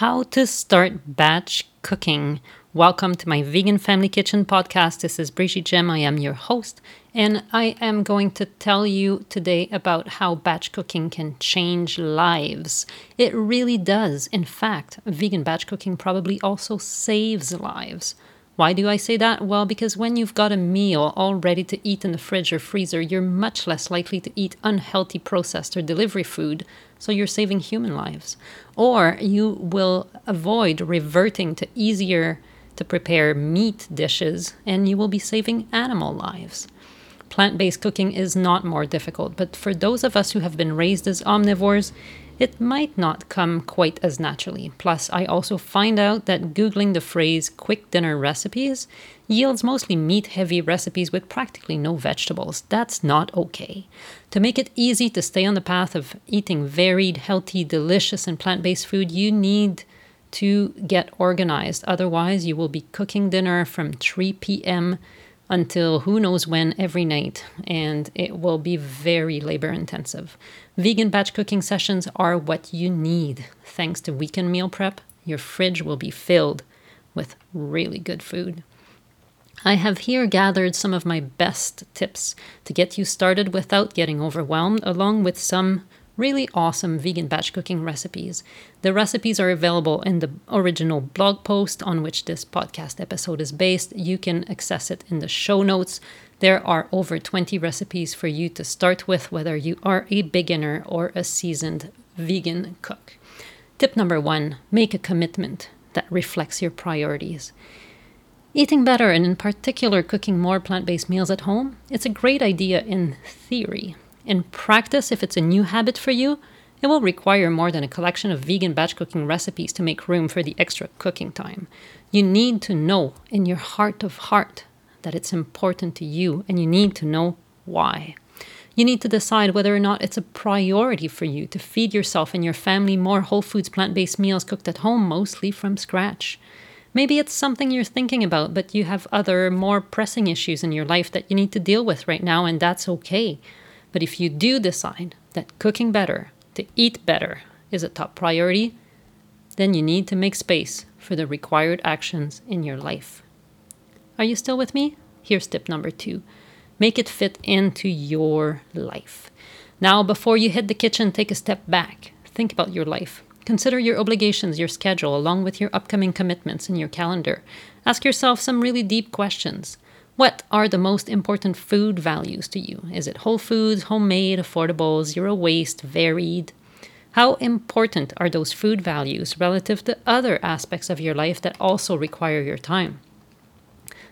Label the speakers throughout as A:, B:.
A: How to start batch cooking. Welcome to my Vegan Family Kitchen podcast. This is Brigitte Gemme. I am your host, and I am going to tell you today about how batch cooking can change lives. It really does. In fact, vegan batch cooking probably also saves lives. Why do I say that? Well, because when you've got a meal all ready to eat in the fridge or freezer, you're much less likely to eat unhealthy processed or delivery food, so you're saving human lives. Or you will avoid reverting to easier to prepare meat dishes, and you will be saving animal lives. Plant based cooking is not more difficult, but for those of us who have been raised as omnivores, it might not come quite as naturally. Plus, I also find out that Googling the phrase quick dinner recipes yields mostly meat heavy recipes with practically no vegetables. That's not okay. To make it easy to stay on the path of eating varied, healthy, delicious, and plant based food, you need to get organized. Otherwise, you will be cooking dinner from 3 p.m until who knows when every night, and it will be very labor intensive. Vegan batch cooking sessions are what you need. Thanks to weekend meal prep, your fridge will be filled with really good food. I have here gathered some of my best tips to get you started without getting overwhelmed, along with some really awesome vegan batch cooking recipes. The recipes are available in the original blog post on which this podcast episode is based. You can access it in the show notes. There are over 20 recipes for you to start with, whether you are a beginner or a seasoned vegan cook. Tip number one make a commitment that reflects your priorities. Eating better, and in particular cooking more plant based meals at home, it's a great idea in theory. In practice, if it's a new habit for you, it will require more than a collection of vegan batch cooking recipes to make room for the extra cooking time. You need to know in your heart of heart that it's important to you, and you need to know why. You need to decide whether or not it's a priority for you to feed yourself and your family more whole foods, plant based meals cooked at home, mostly from scratch. Maybe it's something you're thinking about, but you have other more pressing issues in your life that you need to deal with right now, and that's okay. But if you do decide that cooking better, to eat better, is a top priority, then you need to make space for the required actions in your life. Are you still with me? Here's tip number two make it fit into your life. Now, before you hit the kitchen, take a step back. Think about your life. Consider your obligations, your schedule, along with your upcoming commitments in your calendar. Ask yourself some really deep questions. What are the most important food values to you? Is it whole foods, homemade, affordable, zero waste, varied? How important are those food values relative to other aspects of your life that also require your time?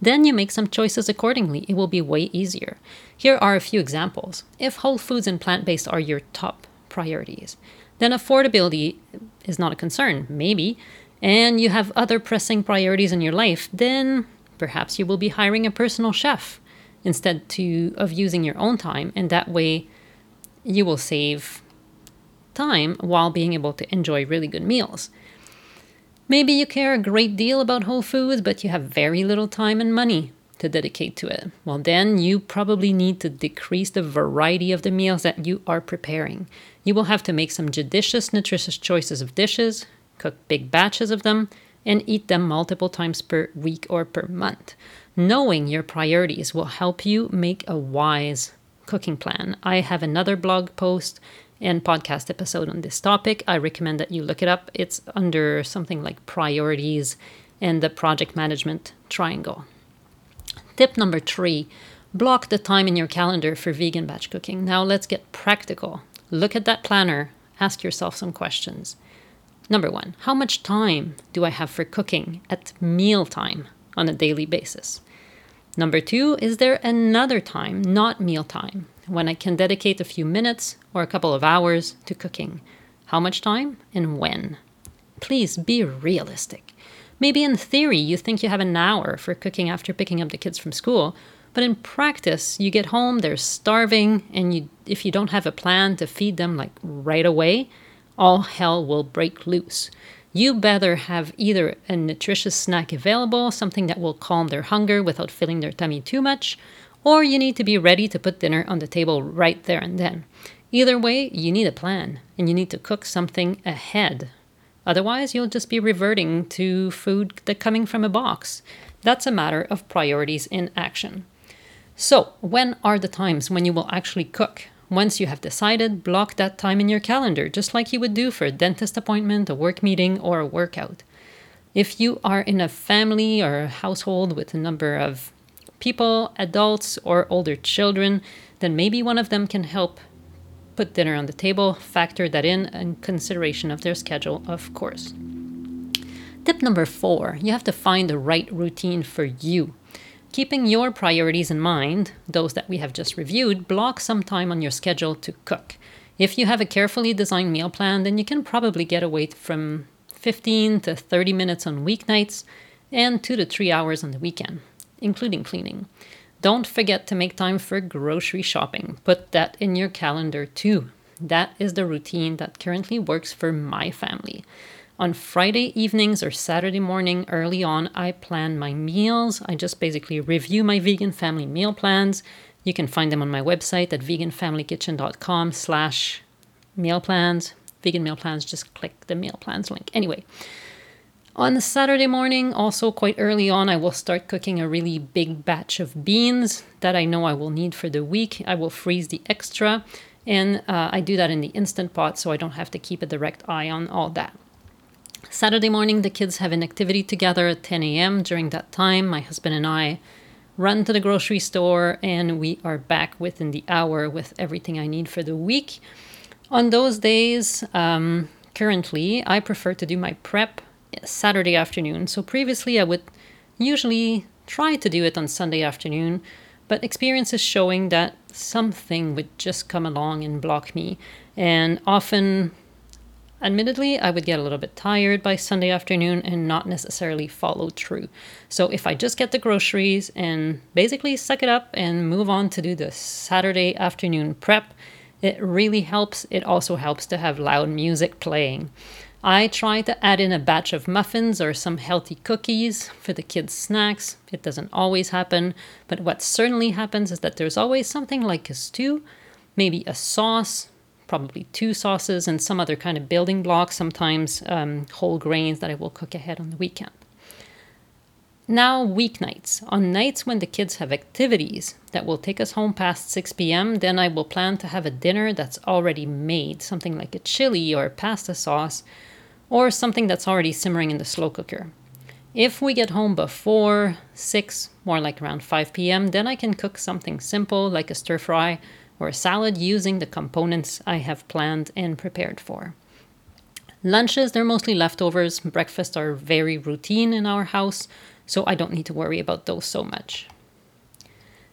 A: Then you make some choices accordingly. It will be way easier. Here are a few examples. If whole foods and plant based are your top priorities, then affordability is not a concern, maybe, and you have other pressing priorities in your life, then Perhaps you will be hiring a personal chef instead to, of using your own time, and that way you will save time while being able to enjoy really good meals. Maybe you care a great deal about whole foods, but you have very little time and money to dedicate to it. Well, then you probably need to decrease the variety of the meals that you are preparing. You will have to make some judicious, nutritious choices of dishes, cook big batches of them, and eat them multiple times per week or per month. Knowing your priorities will help you make a wise cooking plan. I have another blog post and podcast episode on this topic. I recommend that you look it up. It's under something like priorities and the project management triangle. Tip number three block the time in your calendar for vegan batch cooking. Now let's get practical. Look at that planner, ask yourself some questions. Number one, how much time do I have for cooking at mealtime on a daily basis? Number two, is there another time, not mealtime, when I can dedicate a few minutes or a couple of hours to cooking? How much time and when? Please be realistic. Maybe in theory you think you have an hour for cooking after picking up the kids from school, but in practice you get home, they're starving, and you, if you don't have a plan to feed them like right away, all hell will break loose. You better have either a nutritious snack available, something that will calm their hunger without filling their tummy too much, or you need to be ready to put dinner on the table right there and then. Either way, you need a plan, and you need to cook something ahead Otherwise, you'll just be reverting to food that coming from a box. That's a matter of priorities in action. So, when are the times when you will actually cook? Once you have decided, block that time in your calendar, just like you would do for a dentist appointment, a work meeting, or a workout. If you are in a family or a household with a number of people, adults, or older children, then maybe one of them can help put dinner on the table, factor that in in consideration of their schedule, of course. Tip number four you have to find the right routine for you. Keeping your priorities in mind, those that we have just reviewed, block some time on your schedule to cook. If you have a carefully designed meal plan, then you can probably get away from 15 to 30 minutes on weeknights and 2 to 3 hours on the weekend, including cleaning. Don't forget to make time for grocery shopping. Put that in your calendar too. That is the routine that currently works for my family. On Friday evenings or Saturday morning early on, I plan my meals. I just basically review my vegan family meal plans. You can find them on my website at veganfamilykitchen.com slash meal plans. Vegan meal plans, just click the meal plans link. Anyway, on Saturday morning, also quite early on, I will start cooking a really big batch of beans that I know I will need for the week. I will freeze the extra, and uh, I do that in the instant pot so I don't have to keep a direct eye on all that. Saturday morning, the kids have an activity together at 10 a.m. During that time, my husband and I run to the grocery store and we are back within the hour with everything I need for the week. On those days, um, currently, I prefer to do my prep Saturday afternoon. So previously, I would usually try to do it on Sunday afternoon, but experience is showing that something would just come along and block me. And often Admittedly, I would get a little bit tired by Sunday afternoon and not necessarily follow through. So if I just get the groceries and basically suck it up and move on to do the Saturday afternoon prep, it really helps. It also helps to have loud music playing. I try to add in a batch of muffins or some healthy cookies for the kids' snacks. It doesn't always happen, but what certainly happens is that there's always something like a stew, maybe a sauce, probably two sauces and some other kind of building blocks, sometimes um, whole grains that I will cook ahead on the weekend. Now, weeknights. On nights when the kids have activities that will take us home past 6 p.m., then I will plan to have a dinner that's already made, something like a chili or pasta sauce, or something that's already simmering in the slow cooker. If we get home before 6, more like around 5 p.m., then I can cook something simple like a stir fry or a salad using the components I have planned and prepared for. Lunches, they're mostly leftovers. Breakfasts are very routine in our house, so I don't need to worry about those so much.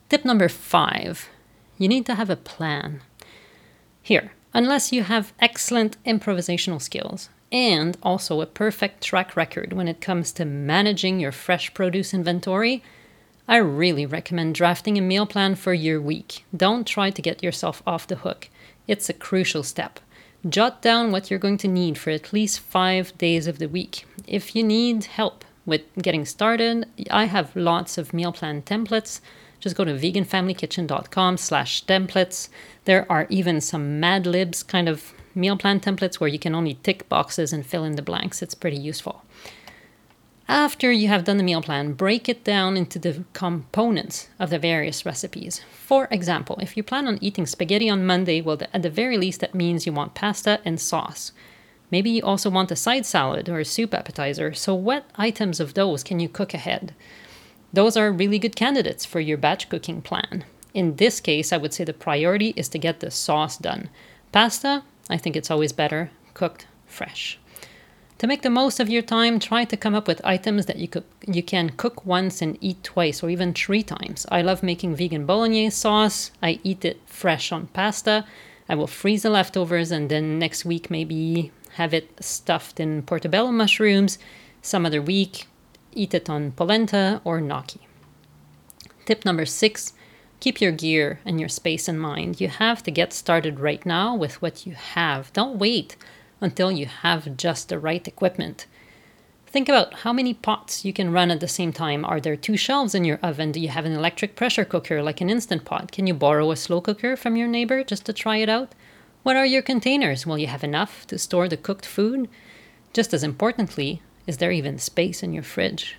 A: Tip number five you need to have a plan. Here, unless you have excellent improvisational skills and also a perfect track record when it comes to managing your fresh produce inventory, I really recommend drafting a meal plan for your week. Don't try to get yourself off the hook. It's a crucial step. Jot down what you're going to need for at least five days of the week. If you need help with getting started, I have lots of meal plan templates. Just go to veganfamilykitchen.com slash templates. There are even some Mad Libs kind of meal plan templates where you can only tick boxes and fill in the blanks. It's pretty useful. After you have done the meal plan, break it down into the components of the various recipes. For example, if you plan on eating spaghetti on Monday, well, at the very least, that means you want pasta and sauce. Maybe you also want a side salad or a soup appetizer, so what items of those can you cook ahead? Those are really good candidates for your batch cooking plan. In this case, I would say the priority is to get the sauce done. Pasta, I think it's always better cooked fresh. To make the most of your time, try to come up with items that you could you can cook once and eat twice or even three times. I love making vegan bolognese sauce. I eat it fresh on pasta. I will freeze the leftovers and then next week maybe have it stuffed in portobello mushrooms. Some other week, eat it on polenta or gnocchi. Tip number six keep your gear and your space in mind. You have to get started right now with what you have. Don't wait until you have just the right equipment. Think about how many pots you can run at the same time. Are there two shelves in your oven? Do you have an electric pressure cooker like an instant pot? Can you borrow a slow cooker from your neighbor just to try it out? What are your containers? Will you have enough to store the cooked food? Just as importantly, is there even space in your fridge?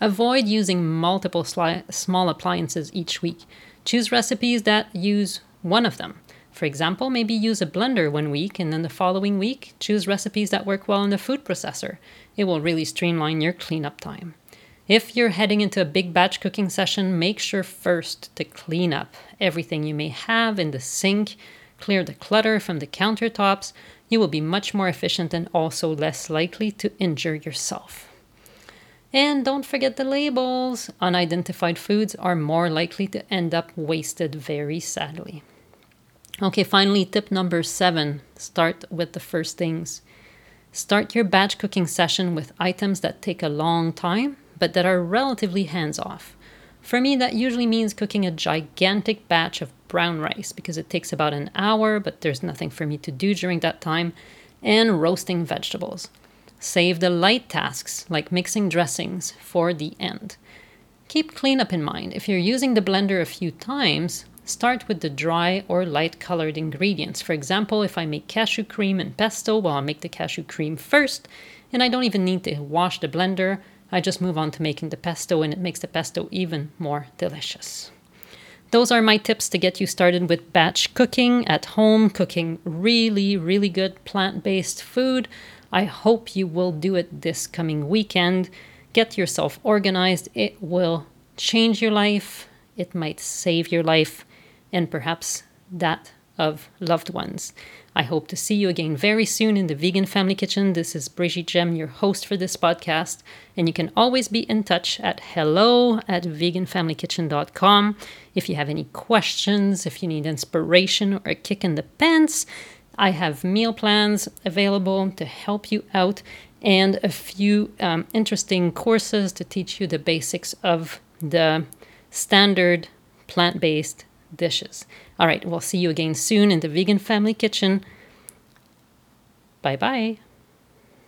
A: Avoid using multiple sli- small appliances each week. Choose recipes that use one of them. For example, maybe use a blender one week and then the following week choose recipes that work well in the food processor. It will really streamline your cleanup time. If you're heading into a big batch cooking session, make sure first to clean up everything you may have in the sink, clear the clutter from the countertops. You will be much more efficient and also less likely to injure yourself. And don't forget the labels. Unidentified foods are more likely to end up wasted very sadly. Okay, finally, tip number seven start with the first things. Start your batch cooking session with items that take a long time but that are relatively hands off. For me, that usually means cooking a gigantic batch of brown rice because it takes about an hour, but there's nothing for me to do during that time, and roasting vegetables. Save the light tasks like mixing dressings for the end. Keep cleanup in mind. If you're using the blender a few times, start with the dry or light colored ingredients. For example, if I make cashew cream and pesto, well, I'll make the cashew cream first, and I don't even need to wash the blender. I just move on to making the pesto, and it makes the pesto even more delicious. Those are my tips to get you started with batch cooking at home, cooking really, really good plant based food. I hope you will do it this coming weekend. Get yourself organized. It will change your life, it might save your life, and perhaps that of loved ones. I hope to see you again very soon in the Vegan Family Kitchen. This is Brigitte Gemme, your host for this podcast, and you can always be in touch at hello at veganfamilykitchen.com. If you have any questions, if you need inspiration or a kick in the pants, I have meal plans available to help you out and a few um, interesting courses to teach you the basics of the standard plant based dishes. All right, we'll see you again soon in the Vegan Family Kitchen. Bye bye.